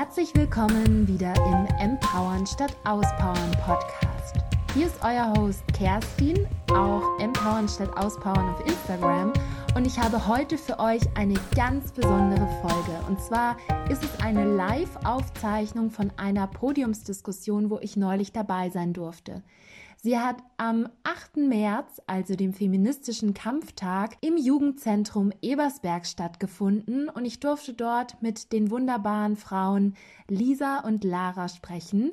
Herzlich willkommen wieder im Empowern statt Auspowern Podcast. Hier ist euer Host Kerstin, auch Empowern statt Auspowern auf Instagram. Und ich habe heute für euch eine ganz besondere Folge. Und zwar ist es eine Live-Aufzeichnung von einer Podiumsdiskussion, wo ich neulich dabei sein durfte. Sie hat am 8. März, also dem feministischen Kampftag, im Jugendzentrum Ebersberg stattgefunden und ich durfte dort mit den wunderbaren Frauen Lisa und Lara sprechen.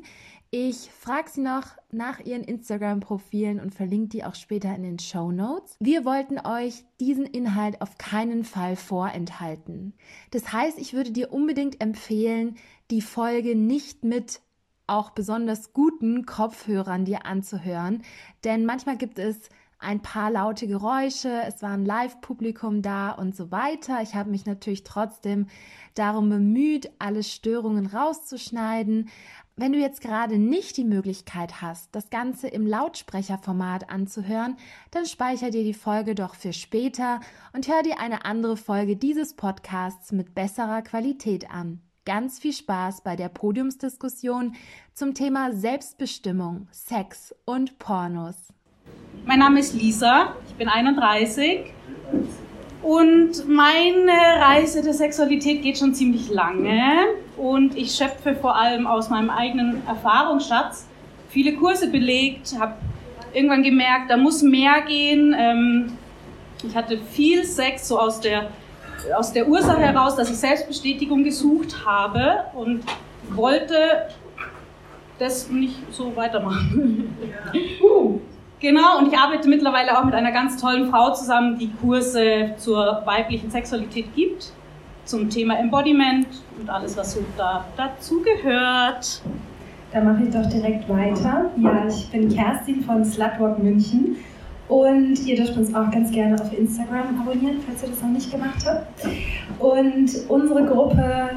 Ich frage sie noch nach ihren Instagram-Profilen und verlinke die auch später in den Show Notes. Wir wollten euch diesen Inhalt auf keinen Fall vorenthalten. Das heißt, ich würde dir unbedingt empfehlen, die Folge nicht mit auch besonders guten Kopfhörern dir anzuhören, denn manchmal gibt es ein paar laute Geräusche, es war ein Live-Publikum da und so weiter. Ich habe mich natürlich trotzdem darum bemüht, alle Störungen rauszuschneiden. Wenn du jetzt gerade nicht die Möglichkeit hast, das Ganze im Lautsprecherformat anzuhören, dann speicher dir die Folge doch für später und hör dir eine andere Folge dieses Podcasts mit besserer Qualität an ganz viel Spaß bei der Podiumsdiskussion zum Thema Selbstbestimmung, Sex und Pornos. Mein Name ist Lisa, ich bin 31 und meine Reise der Sexualität geht schon ziemlich lange und ich schöpfe vor allem aus meinem eigenen Erfahrungsschatz. Viele Kurse belegt, habe irgendwann gemerkt, da muss mehr gehen. Ähm, ich hatte viel Sex so aus der aus der Ursache heraus, dass ich Selbstbestätigung gesucht habe und wollte das nicht so weitermachen. Genau, und ich arbeite mittlerweile auch mit einer ganz tollen Frau zusammen, die Kurse zur weiblichen Sexualität gibt, zum Thema Embodiment und alles, was so da dazu gehört. Da mache ich doch direkt weiter. Ja, ich bin Kerstin von Slutwalk München und ihr dürft uns auch ganz gerne auf Instagram abonnieren, falls ihr das noch nicht gemacht habt. Und unsere Gruppe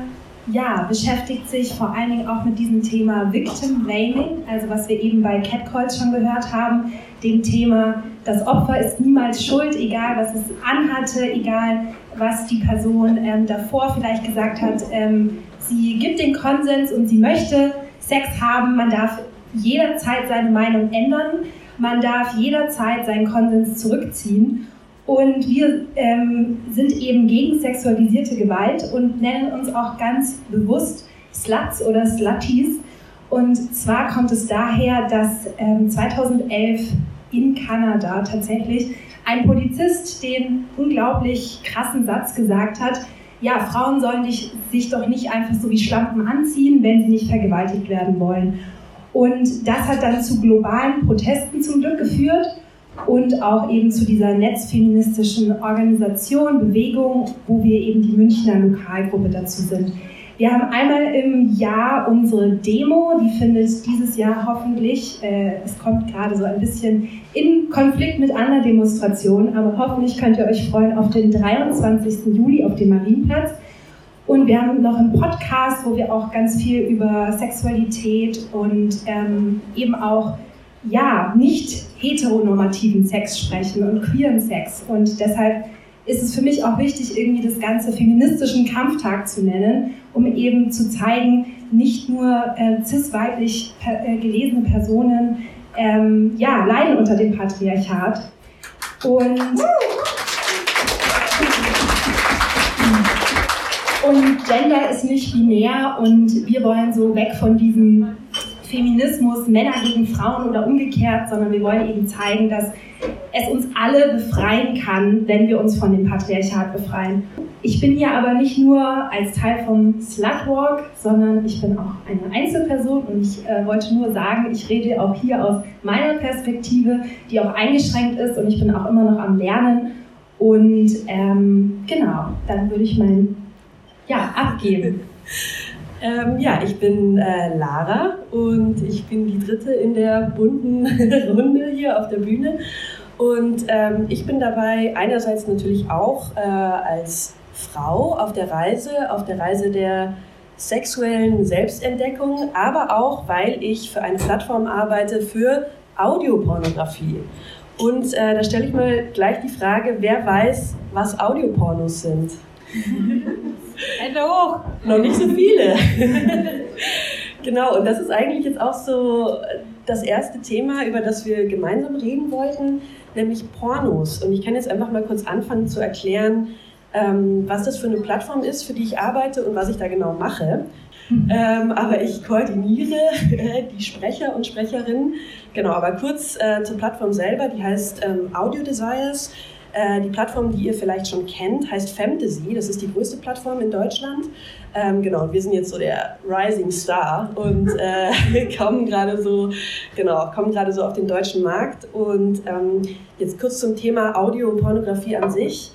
ja, beschäftigt sich vor allen Dingen auch mit diesem Thema Victim Blaming, also was wir eben bei Catcalls schon gehört haben, dem Thema, das Opfer ist niemals schuld, egal was es anhatte, egal was die Person ähm, davor vielleicht gesagt hat. Ähm, sie gibt den Konsens und sie möchte Sex haben, man darf jederzeit seine Meinung ändern. Man darf jederzeit seinen Konsens zurückziehen. Und wir ähm, sind eben gegen sexualisierte Gewalt und nennen uns auch ganz bewusst Sluts oder Slutties. Und zwar kommt es daher, dass ähm, 2011 in Kanada tatsächlich ein Polizist den unglaublich krassen Satz gesagt hat, ja, Frauen sollen dich, sich doch nicht einfach so wie Schlampen anziehen, wenn sie nicht vergewaltigt werden wollen. Und das hat dann zu globalen Protesten zum Glück geführt und auch eben zu dieser netzfeministischen Organisation, Bewegung, wo wir eben die Münchner Lokalgruppe dazu sind. Wir haben einmal im Jahr unsere Demo, die findet dieses Jahr hoffentlich, äh, es kommt gerade so ein bisschen in Konflikt mit anderen Demonstrationen, aber hoffentlich könnt ihr euch freuen auf den 23. Juli auf dem Marienplatz. Und wir haben noch einen Podcast, wo wir auch ganz viel über Sexualität und ähm, eben auch ja, nicht heteronormativen Sex sprechen und queeren Sex. Und deshalb ist es für mich auch wichtig, irgendwie das Ganze feministischen Kampftag zu nennen, um eben zu zeigen, nicht nur äh, cis-weiblich äh, gelesene Personen ähm, ja, leiden unter dem Patriarchat. Und Und Gender ist nicht binär und wir wollen so weg von diesem Feminismus, Männer gegen Frauen oder umgekehrt, sondern wir wollen eben zeigen, dass es uns alle befreien kann, wenn wir uns von dem Patriarchat befreien. Ich bin hier aber nicht nur als Teil vom Slutwalk, sondern ich bin auch eine Einzelperson und ich äh, wollte nur sagen, ich rede auch hier aus meiner Perspektive, die auch eingeschränkt ist und ich bin auch immer noch am Lernen. Und ähm, genau, dann würde ich meinen ja, abgeben. Ähm, ja, ich bin äh, Lara und ich bin die dritte in der bunten Runde hier auf der Bühne. Und ähm, ich bin dabei einerseits natürlich auch äh, als Frau auf der Reise, auf der Reise der sexuellen Selbstentdeckung, aber auch, weil ich für eine Plattform arbeite für Audiopornografie. Und äh, da stelle ich mal gleich die Frage, wer weiß, was Audiopornos sind? Hände hoch! Noch nicht so viele. genau, und das ist eigentlich jetzt auch so das erste Thema, über das wir gemeinsam reden wollten, nämlich Pornos. Und ich kann jetzt einfach mal kurz anfangen zu erklären, ähm, was das für eine Plattform ist, für die ich arbeite und was ich da genau mache. Mhm. Ähm, aber ich koordiniere äh, die Sprecher und Sprecherinnen. Genau, aber kurz äh, zur Plattform selber, die heißt ähm, Audio Desires. Äh, die Plattform, die ihr vielleicht schon kennt, heißt Fantasy. Das ist die größte Plattform in Deutschland. Ähm, genau, wir sind jetzt so der Rising Star und äh, kommen gerade so, genau, kommen gerade so auf den deutschen Markt. Und ähm, jetzt kurz zum Thema Audio und Pornografie an sich.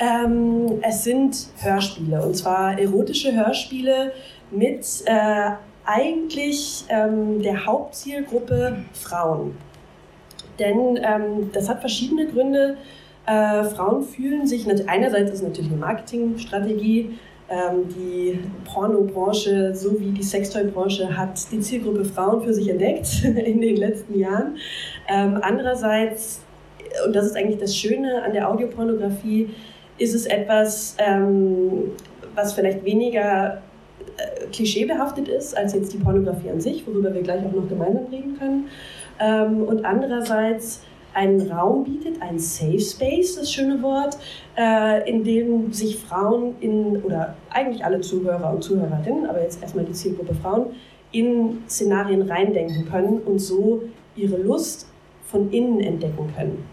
Ähm, es sind Hörspiele und zwar erotische Hörspiele mit äh, eigentlich ähm, der Hauptzielgruppe Frauen. Denn ähm, das hat verschiedene Gründe. Äh, Frauen fühlen sich, einerseits ist natürlich eine Marketingstrategie, ähm, die Pornobranche sowie die Sextoy-Branche hat die Zielgruppe Frauen für sich entdeckt in den letzten Jahren. Ähm, andererseits, und das ist eigentlich das Schöne an der Audiopornografie, ist es etwas, ähm, was vielleicht weniger äh, klischeebehaftet ist als jetzt die Pornografie an sich, worüber wir gleich auch noch gemeinsam reden können. Ähm, und andererseits einen Raum bietet, ein Safe Space, das schöne Wort, äh, in dem sich Frauen in, oder eigentlich alle Zuhörer und Zuhörerinnen, aber jetzt erstmal die Zielgruppe Frauen, in Szenarien reindenken können und so ihre Lust von innen entdecken können.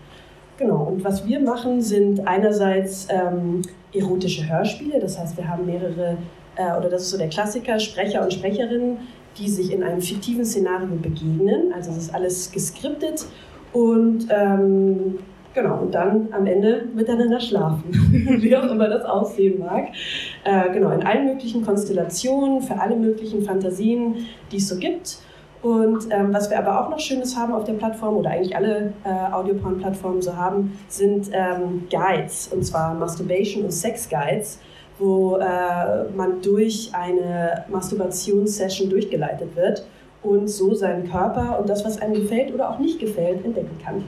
Genau, und was wir machen, sind einerseits ähm, erotische Hörspiele, das heißt, wir haben mehrere, äh, oder das ist so der Klassiker, Sprecher und Sprecherinnen, die sich in einem fiktiven Szenario begegnen. Also es ist alles geskriptet und ähm, genau, und dann am Ende miteinander schlafen, wie auch immer das aussehen mag. Äh, genau, in allen möglichen Konstellationen, für alle möglichen Fantasien, die es so gibt. Und ähm, was wir aber auch noch Schönes haben auf der Plattform oder eigentlich alle äh, Audioporn-Plattformen so haben, sind ähm, Guides, und zwar Masturbation- und Sex-Guides, wo äh, man durch eine Masturbationssession durchgeleitet wird und so seinen Körper und das, was einem gefällt oder auch nicht gefällt, entdecken kann.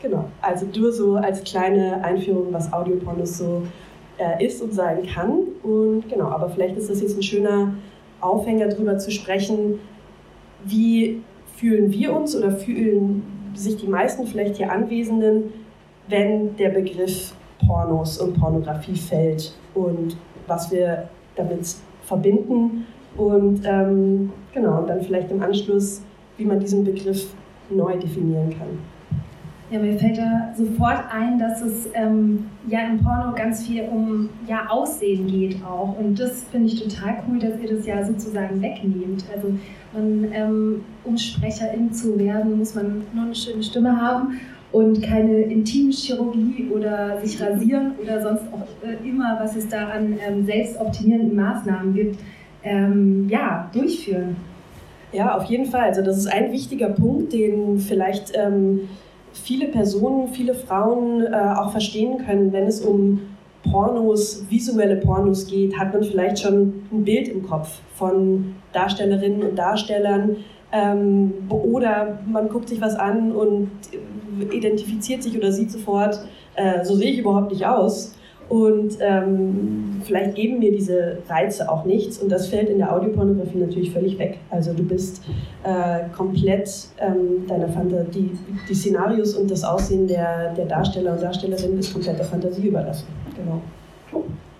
Genau, also nur so als kleine Einführung, was Audiopornos so äh, ist und sein kann. Und genau, aber vielleicht ist das jetzt ein schöner Aufhänger, darüber zu sprechen, wie fühlen wir uns oder fühlen sich die meisten vielleicht hier Anwesenden, wenn der Begriff Pornos und Pornografie fällt und was wir damit verbinden und ähm, genau, und dann vielleicht im Anschluss, wie man diesen Begriff neu definieren kann. Ja, mir fällt da sofort ein, dass es ähm, ja im Porno ganz viel um ja, Aussehen geht auch. Und das finde ich total cool, dass ihr das ja sozusagen wegnehmt. Also man, ähm, um Sprecherin zu werden, muss man nur eine schöne Stimme haben und keine Intimchirurgie oder sich rasieren oder sonst auch äh, immer, was es da an ähm, selbstoptimierenden Maßnahmen gibt, ähm, ja, durchführen. Ja, auf jeden Fall. Also das ist ein wichtiger Punkt, den vielleicht ähm, viele Personen, viele Frauen äh, auch verstehen können, wenn es um Pornos, visuelle Pornos geht, hat man vielleicht schon ein Bild im Kopf von Darstellerinnen und Darstellern. Ähm, oder man guckt sich was an und identifiziert sich oder sieht sofort, äh, so sehe ich überhaupt nicht aus. Und ähm, vielleicht geben mir diese Reize auch nichts. Und das fällt in der Audiopornografie natürlich völlig weg. Also du bist äh, komplett ähm, deiner Fantasie, die, Szenarios und das Aussehen der, der Darsteller und Darstellerin ist komplett der Fantasie überlassen. Genau.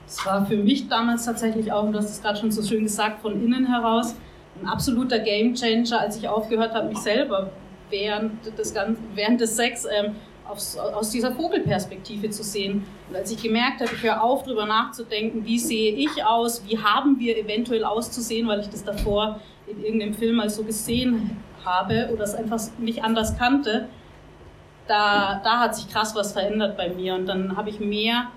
Es war für mich damals tatsächlich auch, und du hast es gerade schon so schön gesagt, von innen heraus ein absoluter Gamechanger, als ich aufgehört habe, mich selber während des, während des Sex ähm, aus, aus dieser Vogelperspektive zu sehen. Und als ich gemerkt habe, ich höre auf, darüber nachzudenken, wie sehe ich aus, wie haben wir eventuell auszusehen, weil ich das davor in irgendeinem Film mal so gesehen habe oder es einfach nicht anders kannte, da, da hat sich krass was verändert bei mir. Und dann habe ich mehr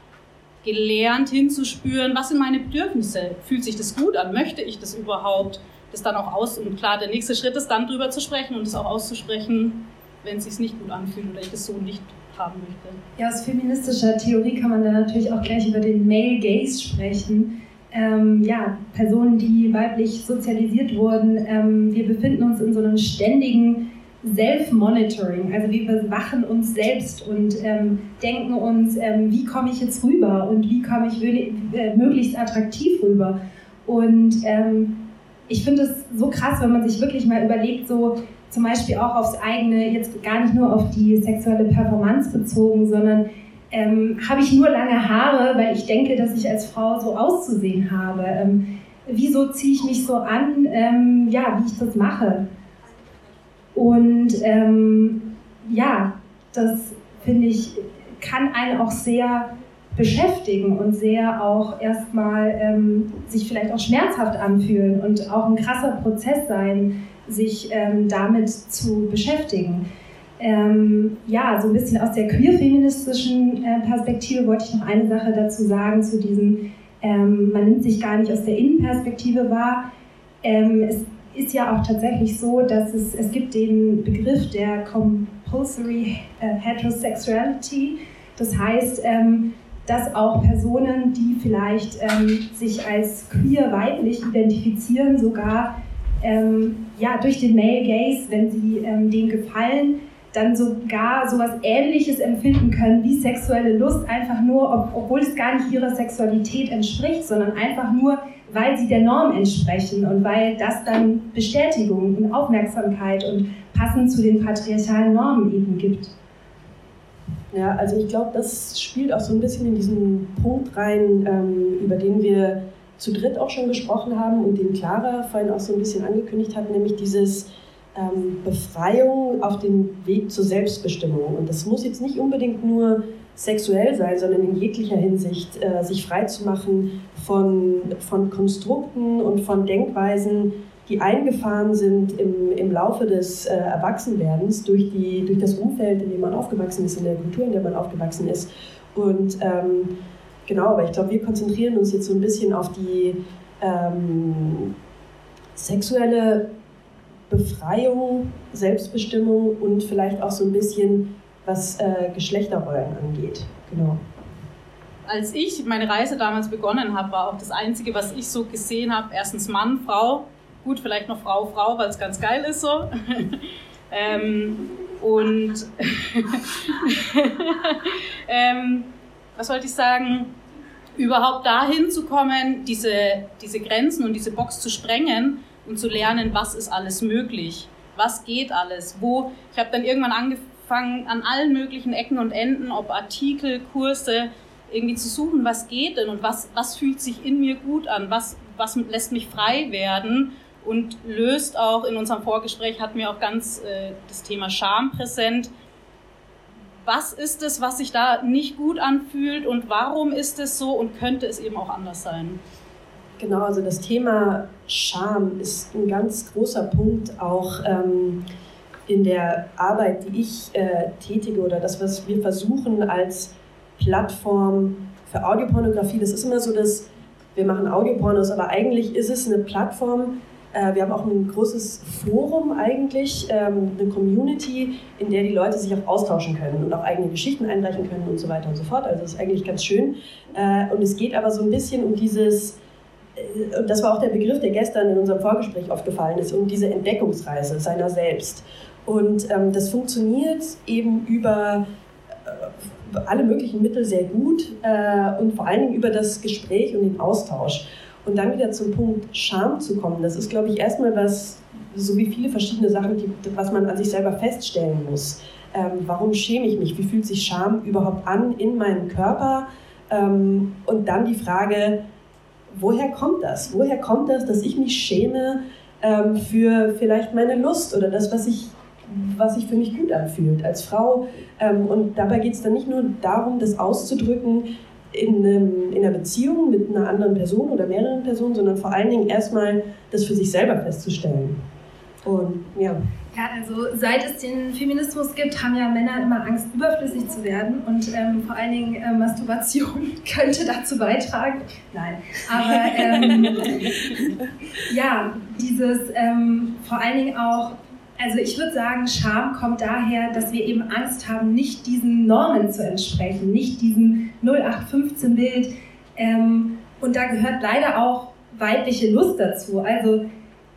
gelernt hinzuspüren, was sind meine Bedürfnisse? Fühlt sich das gut an? Möchte ich das überhaupt? Das dann auch aus und klar, der nächste Schritt ist dann drüber zu sprechen und es auch auszusprechen, wenn es sich nicht gut anfühlt oder ich das so nicht haben möchte. Ja, aus feministischer Theorie kann man dann natürlich auch gleich über den Male Gaze sprechen. Ähm, ja, Personen, die weiblich sozialisiert wurden. Ähm, wir befinden uns in so einem ständigen Self-Monitoring. Also wir bewachen uns selbst und ähm, denken uns, ähm, wie komme ich jetzt rüber und wie komme ich äh, möglichst attraktiv rüber. Und ähm, ich finde es so krass, wenn man sich wirklich mal überlegt, so zum Beispiel auch aufs eigene, jetzt gar nicht nur auf die sexuelle Performance bezogen, sondern ähm, habe ich nur lange Haare, weil ich denke, dass ich als Frau so auszusehen habe. Ähm, wieso ziehe ich mich so an, ähm, ja, wie ich das mache? Und ähm, ja, das finde ich, kann einen auch sehr beschäftigen und sehr auch erstmal ähm, sich vielleicht auch schmerzhaft anfühlen und auch ein krasser Prozess sein, sich ähm, damit zu beschäftigen. Ähm, ja, so ein bisschen aus der queer-feministischen äh, Perspektive wollte ich noch eine Sache dazu sagen, zu diesem, ähm, man nimmt sich gar nicht aus der Innenperspektive wahr. Ähm, es ist ja auch tatsächlich so, dass es, es gibt den Begriff der Compulsory äh, Heterosexuality. Das heißt, ähm, dass auch Personen, die vielleicht ähm, sich als queer weiblich identifizieren, sogar ähm, ja, durch den Male Gaze, wenn sie ähm, dem gefallen, dann sogar sowas Ähnliches empfinden können wie sexuelle Lust, einfach nur, ob, obwohl es gar nicht ihrer Sexualität entspricht, sondern einfach nur, weil sie der Norm entsprechen und weil das dann Bestätigung und Aufmerksamkeit und passend zu den patriarchalen Normen eben gibt. Ja, also ich glaube, das spielt auch so ein bisschen in diesen Punkt rein, ähm, über den wir zu dritt auch schon gesprochen haben und den Clara vorhin auch so ein bisschen angekündigt hat, nämlich dieses ähm, Befreiung auf dem Weg zur Selbstbestimmung. Und das muss jetzt nicht unbedingt nur sexuell sein, sondern in jeglicher Hinsicht äh, sich frei zu machen von, von Konstrukten und von Denkweisen, die eingefahren sind im, im Laufe des äh, Erwachsenwerdens durch, die, durch das Umfeld, in dem man aufgewachsen ist, in der Kultur, in der man aufgewachsen ist. Und ähm, genau, aber ich glaube, wir konzentrieren uns jetzt so ein bisschen auf die ähm, sexuelle Befreiung, Selbstbestimmung und vielleicht auch so ein bisschen, was äh, Geschlechterrollen angeht. Genau. Als ich meine Reise damals begonnen habe, war auch das Einzige, was ich so gesehen habe, erstens Mann, Frau, gut, vielleicht noch Frau, Frau, weil es ganz geil ist so. ähm, und ähm, was wollte ich sagen? Überhaupt dahin zu kommen, diese, diese Grenzen und diese Box zu sprengen und zu lernen, was ist alles möglich, was geht alles, wo. Ich habe dann irgendwann angefangen, an allen möglichen Ecken und Enden, ob Artikel, Kurse, irgendwie zu suchen, was geht denn und was, was fühlt sich in mir gut an, was, was lässt mich frei werden und löst auch in unserem Vorgespräch hatten wir auch ganz äh, das Thema Scham präsent. Was ist es, was sich da nicht gut anfühlt und warum ist es so und könnte es eben auch anders sein? Genau, also das Thema Scham ist ein ganz großer Punkt auch ähm, in der Arbeit, die ich äh, tätige oder das, was wir versuchen als Plattform für Audiopornografie. Das ist immer so, dass wir machen Audiopornos, aber eigentlich ist es eine Plattform. Äh, wir haben auch ein großes Forum eigentlich, ähm, eine Community, in der die Leute sich auch austauschen können und auch eigene Geschichten einreichen können und so weiter und so fort. Also das ist eigentlich ganz schön. Äh, und es geht aber so ein bisschen um dieses äh, und das war auch der Begriff, der gestern in unserem Vorgespräch aufgefallen ist, um diese Entdeckungsreise seiner selbst. Und ähm, das funktioniert eben über alle möglichen Mittel sehr gut und vor allen Dingen über das Gespräch und den Austausch. Und dann wieder zum Punkt Scham zu kommen, das ist, glaube ich, erstmal was, so wie viele verschiedene Sachen, die, was man an sich selber feststellen muss. Ähm, warum schäme ich mich? Wie fühlt sich Scham überhaupt an in meinem Körper? Ähm, und dann die Frage, woher kommt das? Woher kommt das, dass ich mich schäme ähm, für vielleicht meine Lust oder das, was ich was sich für mich gut anfühlt als Frau. Ähm, und dabei geht es dann nicht nur darum, das auszudrücken in, einem, in einer Beziehung mit einer anderen Person oder mehreren Personen, sondern vor allen Dingen erstmal das für sich selber festzustellen. Und ja. Ja, also seit es den Feminismus gibt, haben ja Männer immer Angst, überflüssig zu werden. Und ähm, vor allen Dingen äh, Masturbation könnte dazu beitragen. Nein, aber ähm, ja, dieses ähm, vor allen Dingen auch, also ich würde sagen, Scham kommt daher, dass wir eben Angst haben, nicht diesen Normen zu entsprechen, nicht diesem 0815-Bild. Ähm, und da gehört leider auch weibliche Lust dazu. Also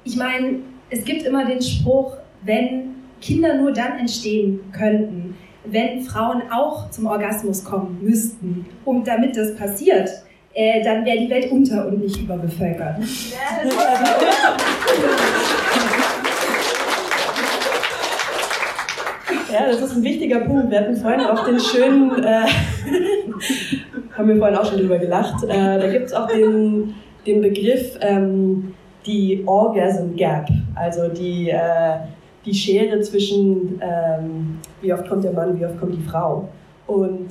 ich meine, es gibt immer den Spruch, wenn Kinder nur dann entstehen könnten, wenn Frauen auch zum Orgasmus kommen müssten. Und damit das passiert, äh, dann wäre die Welt unter und nicht überbevölkert. Ja, das ist ein wichtiger Punkt. Wir hatten vorhin auch den schönen, äh, haben wir vorhin auch schon drüber gelacht, äh, da gibt es auch den, den Begriff ähm, die Orgasm Gap, also die, äh, die Schere zwischen ähm, wie oft kommt der Mann, wie oft kommt die Frau. Und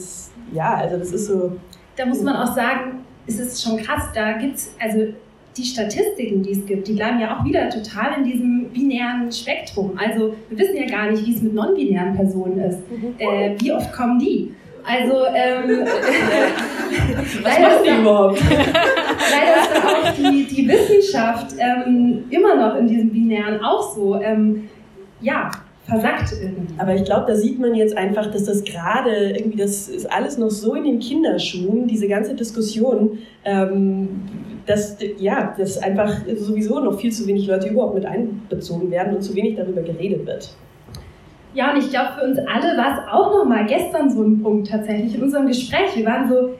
ja, also das ist so. Da muss man auch sagen, es ist schon krass, da gibt es, also die Statistiken, die es gibt, die bleiben ja auch wieder total in diesem binären Spektrum. Also wir wissen ja gar nicht, wie es mit non-binären Personen ist. Mhm. Äh, wie oft kommen die? Also ähm, was machen die überhaupt? leider ist da auch die, die Wissenschaft ähm, immer noch in diesem binären auch so. Ähm, ja, versackt irgendwie. Aber ich glaube, da sieht man jetzt einfach, dass das gerade irgendwie, das ist alles noch so in den Kinderschuhen, diese ganze Diskussion, ähm, dass, ja, dass einfach sowieso noch viel zu wenig Leute überhaupt mit einbezogen werden und zu wenig darüber geredet wird. Ja, und ich glaube, für uns alle war es auch nochmal gestern so ein Punkt tatsächlich in unserem Gespräch. Wir waren so,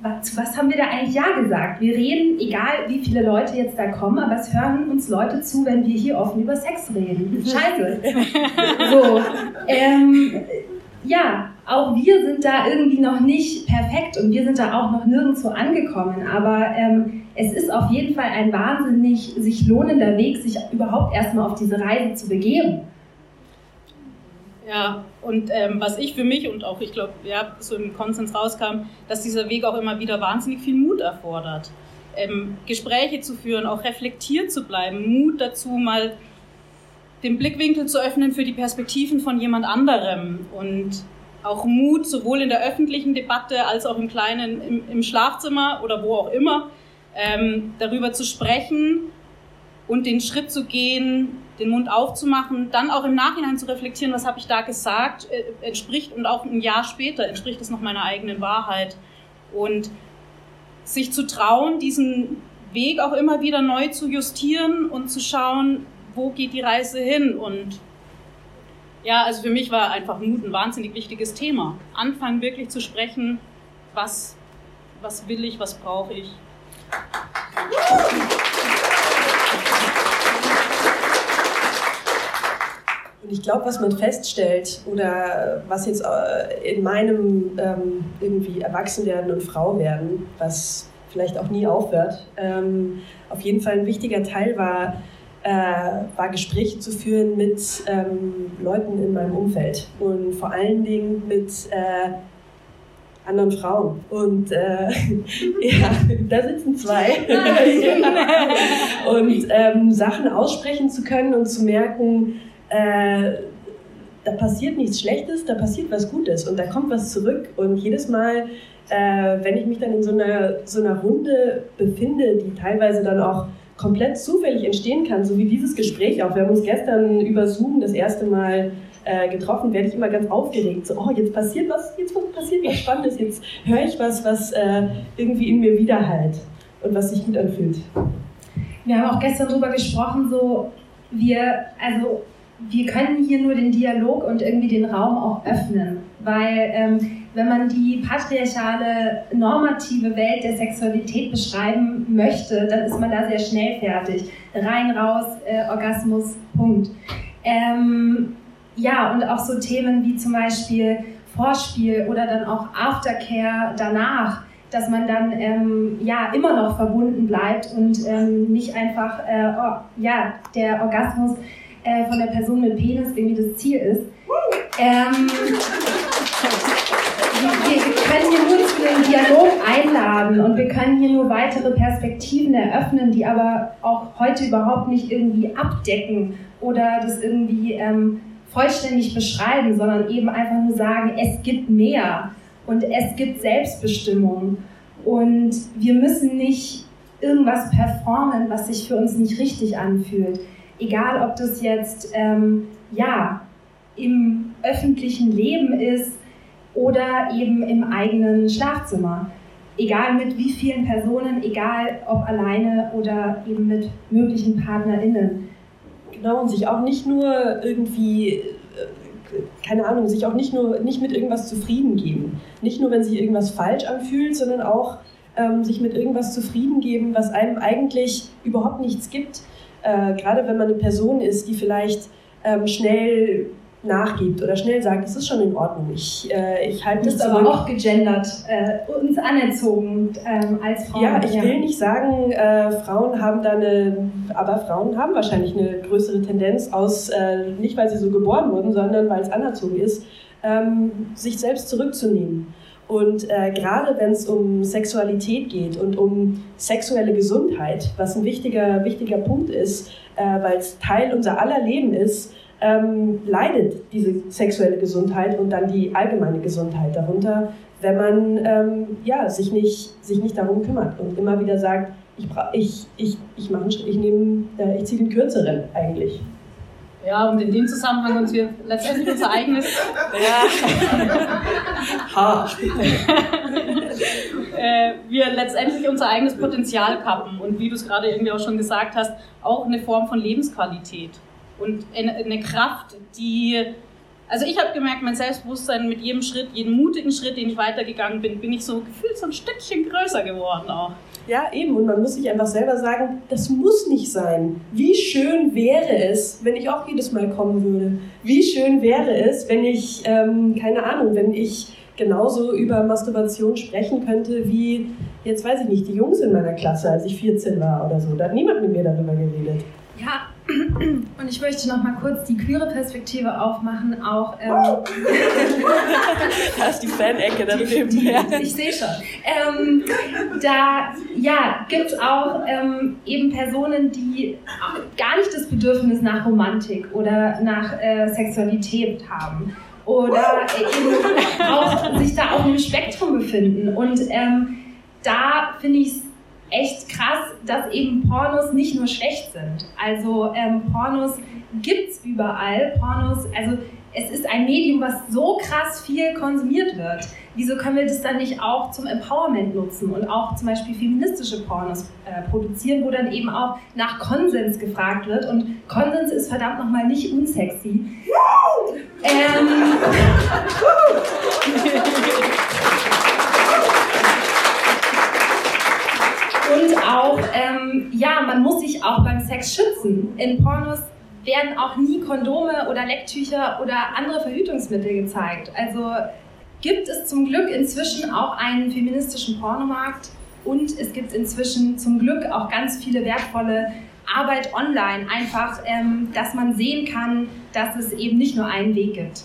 was, was haben wir da eigentlich Ja gesagt? Wir reden, egal wie viele Leute jetzt da kommen, aber es hören uns Leute zu, wenn wir hier offen über Sex reden. Scheiße. so. Ähm, ja, auch wir sind da irgendwie noch nicht perfekt und wir sind da auch noch nirgendwo angekommen. Aber ähm, es ist auf jeden Fall ein wahnsinnig sich lohnender Weg, sich überhaupt erstmal auf diese Reise zu begeben. Ja, und ähm, was ich für mich und auch, ich glaube, ja, so im Konsens rauskam, dass dieser Weg auch immer wieder wahnsinnig viel Mut erfordert. Ähm, Gespräche zu führen, auch reflektiert zu bleiben, Mut dazu, mal den Blickwinkel zu öffnen für die Perspektiven von jemand anderem und auch Mut, sowohl in der öffentlichen Debatte als auch im kleinen, im, im Schlafzimmer oder wo auch immer, ähm, darüber zu sprechen und den Schritt zu gehen, den Mund aufzumachen, dann auch im Nachhinein zu reflektieren, was habe ich da gesagt, äh, entspricht und auch ein Jahr später entspricht es noch meiner eigenen Wahrheit. Und sich zu trauen, diesen Weg auch immer wieder neu zu justieren und zu schauen, wo geht die Reise hin. Und ja, also für mich war einfach Mut ein wahnsinnig wichtiges Thema. Anfangen wirklich zu sprechen, was, was will ich, was brauche ich. Und ich glaube, was man feststellt oder was jetzt äh, in meinem ähm, irgendwie Erwachsenwerden und Frauwerden, was vielleicht auch nie aufhört, ähm, auf jeden Fall ein wichtiger Teil war, äh, war Gespräche zu führen mit ähm, Leuten in meinem Umfeld und vor allen Dingen mit äh, anderen Frauen. Und äh, ja, da sitzen zwei. und ähm, Sachen aussprechen zu können und zu merken, äh, da passiert nichts Schlechtes, da passiert was Gutes und da kommt was zurück. Und jedes Mal, äh, wenn ich mich dann in so einer, so einer Runde befinde, die teilweise dann auch komplett zufällig entstehen kann, so wie dieses Gespräch auch. Wir haben uns gestern über Zoom das erste Mal äh, getroffen, werde ich immer ganz aufgeregt. So, oh, jetzt passiert was, jetzt passiert was Spannendes, jetzt höre ich was, was äh, irgendwie in mir widerhallt und was sich gut anfühlt. Wir haben auch gestern darüber gesprochen, so wir, also wir können hier nur den Dialog und irgendwie den Raum auch öffnen, weil ähm, wenn man die patriarchale, normative Welt der Sexualität beschreiben möchte, dann ist man da sehr schnell fertig. Rein, raus, äh, Orgasmus, Punkt. Ähm, ja, und auch so Themen wie zum Beispiel Vorspiel oder dann auch Aftercare danach, dass man dann ähm, ja immer noch verbunden bleibt und ähm, nicht einfach, äh, oh, ja, der Orgasmus äh, von der Person mit Penis irgendwie das Ziel ist. Ähm, können hier nur zu dem Dialog einladen und wir können hier nur weitere Perspektiven eröffnen, die aber auch heute überhaupt nicht irgendwie abdecken oder das irgendwie ähm, vollständig beschreiben, sondern eben einfach nur sagen, es gibt mehr und es gibt Selbstbestimmung und wir müssen nicht irgendwas performen, was sich für uns nicht richtig anfühlt. Egal, ob das jetzt ähm, ja, im öffentlichen Leben ist oder eben im eigenen Schlafzimmer. Egal mit wie vielen Personen, egal ob alleine oder eben mit möglichen PartnerInnen. Genau, und sich auch nicht nur irgendwie, äh, keine Ahnung, sich auch nicht nur nicht mit irgendwas zufrieden geben. Nicht nur, wenn sich irgendwas falsch anfühlt, sondern auch ähm, sich mit irgendwas zufrieden geben, was einem eigentlich überhaupt nichts gibt. Äh, gerade wenn man eine Person ist, die vielleicht ähm, schnell nachgibt oder schnell sagt, es ist schon in Ordnung. Ich, äh, ich halte das aber auch gegendert, äh, uns anerzogen ähm, als Frauen. Ja, ich ja. will nicht sagen, äh, Frauen haben da eine, aber Frauen haben wahrscheinlich eine größere Tendenz aus, äh, nicht weil sie so geboren wurden, sondern weil es anerzogen ist, ähm, sich selbst zurückzunehmen. Und äh, gerade wenn es um Sexualität geht und um sexuelle Gesundheit, was ein wichtiger, wichtiger Punkt ist, äh, weil es Teil unser aller Leben ist, ähm, leidet diese sexuelle Gesundheit und dann die allgemeine Gesundheit darunter, wenn man ähm, ja, sich, nicht, sich nicht darum kümmert und immer wieder sagt, ich, ich, ich, ich, mache ich, nehme, äh, ich ziehe den kürzeren eigentlich. Ja, und in dem Zusammenhang uns wir letztendlich unser eigenes. ja. ha. äh, wir letztendlich unser eigenes Potenzial kappen und wie du es gerade irgendwie auch schon gesagt hast, auch eine Form von Lebensqualität und eine, Kraft, die also ich habe gemerkt, mein Selbstbewusstsein mit jedem Schritt, jedem mutigen Schritt, den ich weitergegangen bin, bin ich so gefühlt so ein Stückchen größer geworden auch. Ja, eben. Und man muss sich einfach selber sagen, das muss nicht sein. Wie schön wäre es, wenn ich auch jedes Mal kommen würde? Wie schön wäre es, wenn ich, ähm, keine Ahnung, wenn ich genauso über Masturbation sprechen könnte wie, jetzt weiß ich nicht, die Jungs in meiner Klasse, als ich 14 war oder so. Da hat niemand mit mir darüber geredet. Ja, und ich möchte noch mal kurz die queere Perspektive aufmachen, auch. Ähm, da ist die Fan-Ecke da drüben. Ich sehe schon. Ähm, da ja, gibt es auch ähm, eben Personen, die gar nicht das Bedürfnis nach Romantik oder nach äh, Sexualität haben. Oder eben auch sich da auf einem Spektrum befinden. Und ähm, da finde ich es echt krass, dass eben Pornos nicht nur schlecht sind. Also ähm, Pornos es überall. Pornos, also es ist ein Medium, was so krass viel konsumiert wird. Wieso können wir das dann nicht auch zum Empowerment nutzen und auch zum Beispiel feministische Pornos äh, produzieren, wo dann eben auch nach Konsens gefragt wird und Konsens ist verdammt nochmal nicht unsexy. Ähm, Und auch, ähm, ja, man muss sich auch beim Sex schützen. In Pornos werden auch nie Kondome oder Lecktücher oder andere Verhütungsmittel gezeigt. Also gibt es zum Glück inzwischen auch einen feministischen Pornomarkt und es gibt inzwischen zum Glück auch ganz viele wertvolle Arbeit online. Einfach, ähm, dass man sehen kann, dass es eben nicht nur einen Weg gibt.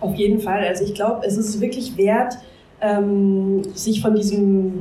Auf jeden Fall. Also ich glaube, es ist wirklich wert, ähm, sich von diesem,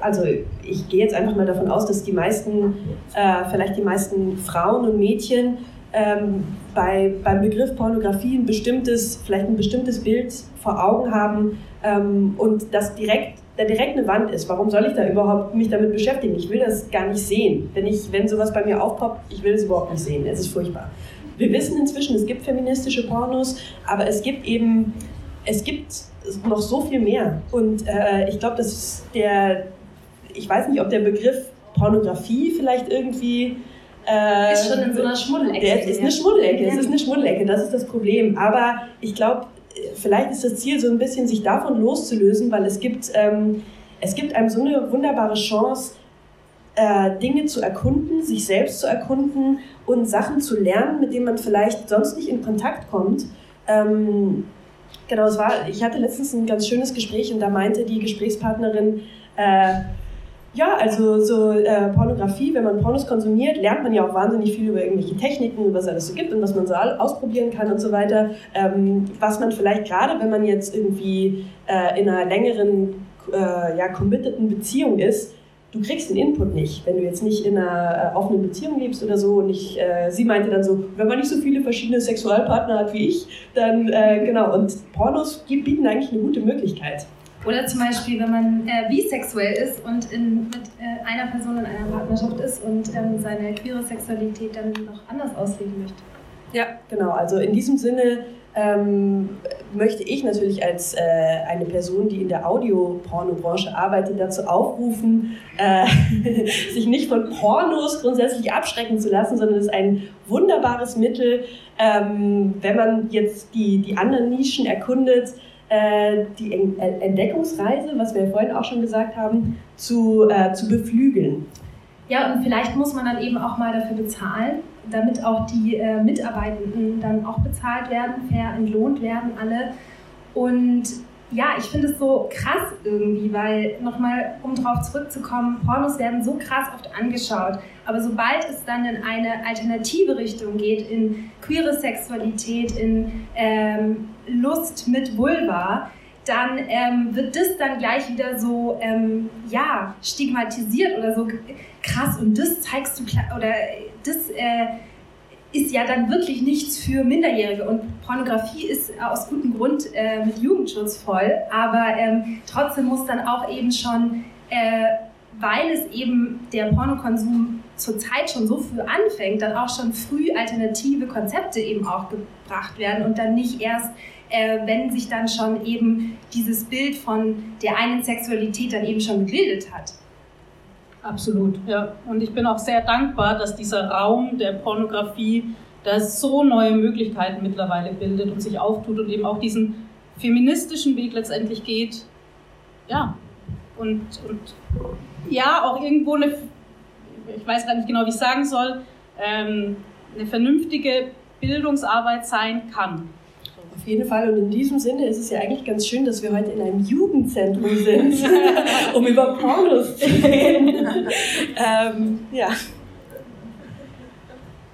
also ich gehe jetzt einfach mal davon aus, dass die meisten, äh, vielleicht die meisten Frauen und Mädchen ähm, bei, beim Begriff Pornografie ein bestimmtes, vielleicht ein bestimmtes Bild vor Augen haben ähm, und das direkt da direkt eine Wand ist. Warum soll ich da überhaupt mich damit beschäftigen? Ich will das gar nicht sehen. Wenn, ich, wenn sowas bei mir aufpoppt, ich will es überhaupt nicht sehen. Es ist furchtbar. Wir wissen inzwischen, es gibt feministische Pornos, aber es gibt eben, es gibt noch so viel mehr. Und äh, ich glaube, dass der, ich weiß nicht, ob der Begriff Pornografie vielleicht irgendwie äh, ist schon in so einer Schmuddelecke. Der ist eine Schmuddelecke, es ist eine Schmuddelecke, das ist das Problem. Aber ich glaube, vielleicht ist das Ziel so ein bisschen, sich davon loszulösen, weil es gibt, ähm, es gibt einem so eine wunderbare Chance, äh, Dinge zu erkunden, sich selbst zu erkunden und Sachen zu lernen, mit denen man vielleicht sonst nicht in Kontakt kommt. Ähm, Genau, es war, ich hatte letztens ein ganz schönes Gespräch und da meinte die Gesprächspartnerin, äh, ja, also so äh, Pornografie, wenn man Pornos konsumiert, lernt man ja auch wahnsinnig viel über irgendwelche Techniken, was es alles so gibt und was man so ausprobieren kann und so weiter. Ähm, was man vielleicht gerade, wenn man jetzt irgendwie äh, in einer längeren, äh, ja, committeden Beziehung ist, du kriegst den Input nicht, wenn du jetzt nicht in einer äh, offenen Beziehung lebst oder so. Und ich, äh, sie meinte dann so, wenn man nicht so viele verschiedene Sexualpartner hat wie ich, dann äh, genau. Und Pornos bieten eigentlich eine gute Möglichkeit. Oder zum Beispiel, wenn man äh, bisexuell ist und in, mit äh, einer Person in einer Partnerschaft ist und ähm, seine queere Sexualität dann noch anders ausleben möchte. Ja, genau. Also in diesem Sinne ähm, möchte ich natürlich als äh, eine Person, die in der Audio-Porno-Branche arbeitet, dazu aufrufen, äh, sich nicht von Pornos grundsätzlich abschrecken zu lassen, sondern es ist ein wunderbares Mittel, ähm, wenn man jetzt die, die anderen Nischen erkundet, äh, die Entdeckungsreise, was wir ja vorhin auch schon gesagt haben, zu, äh, zu beflügeln. Ja, und vielleicht muss man dann eben auch mal dafür bezahlen, damit auch die äh, Mitarbeitenden dann auch bezahlt werden, fair entlohnt werden alle. Und ja, ich finde es so krass irgendwie, weil nochmal, um drauf zurückzukommen, Pornos werden so krass oft angeschaut. Aber sobald es dann in eine alternative Richtung geht, in queere Sexualität, in ähm, Lust mit Vulva, dann ähm, wird das dann gleich wieder so ähm, ja, stigmatisiert oder so. Krass und das zeigst du oder das äh, ist ja dann wirklich nichts für Minderjährige. Und Pornografie ist aus gutem Grund äh, mit Jugendschutz voll, aber ähm, trotzdem muss dann auch eben schon, äh, weil es eben der Pornokonsum zurzeit schon so früh anfängt, dann auch schon früh alternative Konzepte eben auch gebracht werden und dann nicht erst äh, wenn sich dann schon eben dieses Bild von der einen Sexualität dann eben schon gebildet hat. Absolut, ja. Und ich bin auch sehr dankbar, dass dieser Raum der Pornografie da so neue Möglichkeiten mittlerweile bildet und sich auftut und eben auch diesen feministischen Weg letztendlich geht. Ja. Und, und ja, auch irgendwo eine, ich weiß gar nicht genau, wie ich sagen soll, ähm, eine vernünftige Bildungsarbeit sein kann. Auf jeden Fall. Und in diesem Sinne ist es ja eigentlich ganz schön, dass wir heute in einem Jugendzentrum sind, um über Pornos zu reden. ähm, ja.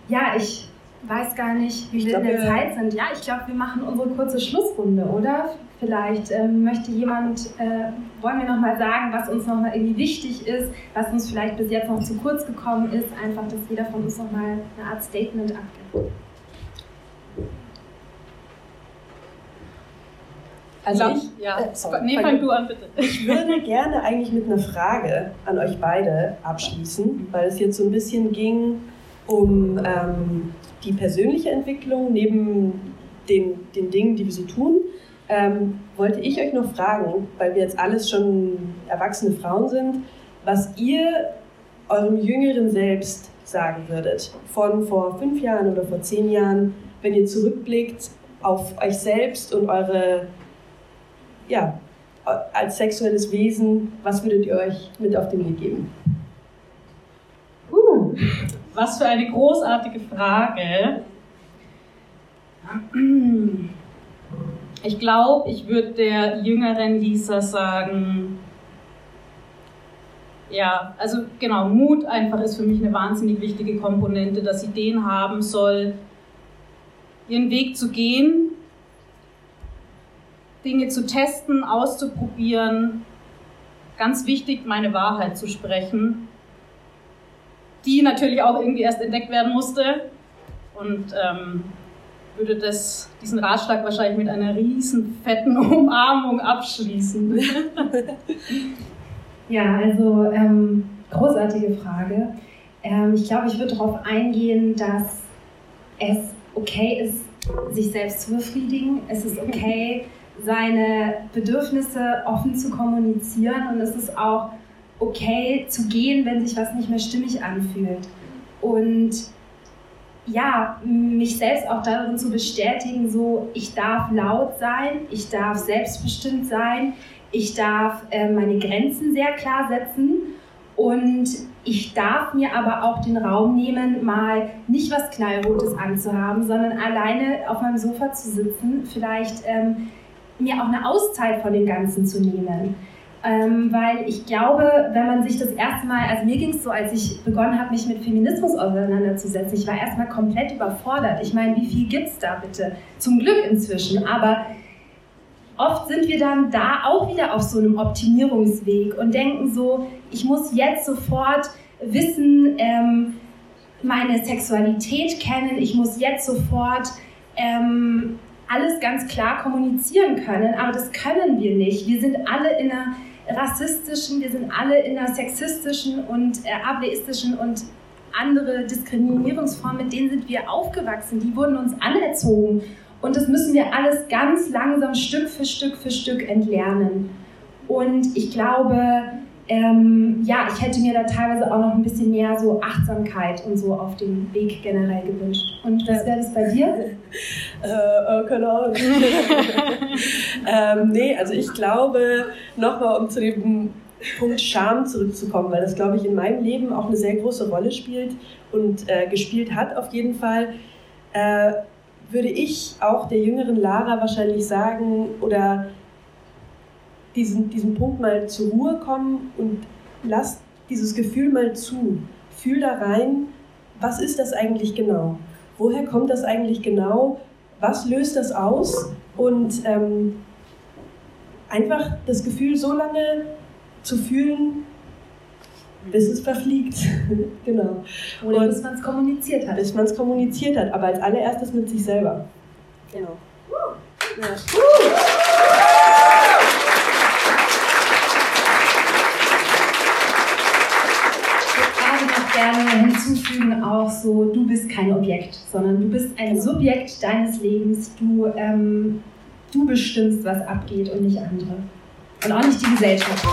Ja, ich weiß gar nicht, wie wir in der Zeit sind. Ja, ich glaube, wir machen unsere kurze Schlussrunde, oder? Vielleicht ähm, möchte jemand, äh, wollen wir nochmal sagen, was uns nochmal irgendwie wichtig ist, was uns vielleicht bis jetzt noch zu kurz gekommen ist, einfach, dass jeder von uns nochmal eine Art Statement abgibt. Also ich, ja, äh, sorry, nee, fang du an, bitte. Ich würde gerne eigentlich mit einer Frage an euch beide abschließen, weil es jetzt so ein bisschen ging um ähm, die persönliche Entwicklung neben den, den Dingen, die wir so tun. Ähm, wollte ich euch noch fragen, weil wir jetzt alles schon erwachsene Frauen sind, was ihr eurem jüngeren Selbst sagen würdet, von vor fünf Jahren oder vor zehn Jahren, wenn ihr zurückblickt auf euch selbst und eure ja, als sexuelles Wesen, was würdet ihr euch mit auf den Weg geben? Uh, was für eine großartige Frage. Ich glaube, ich würde der jüngeren Lisa sagen, ja, also genau, Mut einfach ist für mich eine wahnsinnig wichtige Komponente, dass sie den haben soll, ihren Weg zu gehen, Dinge zu testen, auszuprobieren. Ganz wichtig, meine Wahrheit zu sprechen, die natürlich auch irgendwie erst entdeckt werden musste. Und ähm, würde das, diesen Ratschlag wahrscheinlich mit einer riesen fetten Umarmung abschließen. ja, also ähm, großartige Frage. Ähm, ich glaube, ich würde darauf eingehen, dass es okay ist, sich selbst zu befriedigen. Es ist okay, seine Bedürfnisse offen zu kommunizieren und es ist auch okay zu gehen, wenn sich was nicht mehr stimmig anfühlt. Und ja, mich selbst auch darin zu bestätigen, so ich darf laut sein, ich darf selbstbestimmt sein, ich darf äh, meine Grenzen sehr klar setzen und ich darf mir aber auch den Raum nehmen, mal nicht was Knallrotes anzuhaben, sondern alleine auf meinem Sofa zu sitzen, vielleicht ähm, mir auch eine Auszeit von dem Ganzen zu nehmen. Ähm, weil ich glaube, wenn man sich das erste Mal, also mir ging es so, als ich begonnen habe, mich mit Feminismus auseinanderzusetzen, ich war erstmal komplett überfordert. Ich meine, wie viel gibt es da bitte? Zum Glück inzwischen, aber oft sind wir dann da auch wieder auf so einem Optimierungsweg und denken so, ich muss jetzt sofort wissen, ähm, meine Sexualität kennen, ich muss jetzt sofort ähm, alles ganz klar kommunizieren können, aber das können wir nicht. Wir sind alle in einer rassistischen, wir sind alle in einer sexistischen und äh, ableistischen und andere Diskriminierungsformen, mit denen sind wir aufgewachsen, die wurden uns anerzogen. Und das müssen wir alles ganz langsam Stück für Stück für Stück entlernen. Und ich glaube, ähm, ja, ich hätte mir da teilweise auch noch ein bisschen mehr so Achtsamkeit und so auf dem Weg generell gewünscht. Und was wäre das bei dir? äh, äh, keine Ahnung. ähm, nee, also ich glaube, nochmal um zu dem Punkt Scham zurückzukommen, weil das, glaube ich, in meinem Leben auch eine sehr große Rolle spielt und äh, gespielt hat auf jeden Fall, äh, würde ich auch der jüngeren Lara wahrscheinlich sagen oder diesen, diesen Punkt mal zur Ruhe kommen und lass dieses Gefühl mal zu. Fühl da rein, was ist das eigentlich genau? Woher kommt das eigentlich genau? Was löst das aus? Und ähm, einfach das Gefühl so lange zu fühlen, bis es verfliegt. genau. Oder und bis man es kommuniziert hat. Bis man es kommuniziert hat, aber als allererstes mit sich selber. Genau. Ja. gerne hinzufügen auch so, du bist kein Objekt, sondern du bist ein Subjekt deines Lebens. Du, ähm, du bestimmst, was abgeht und nicht andere. Und auch nicht die Gesellschaft.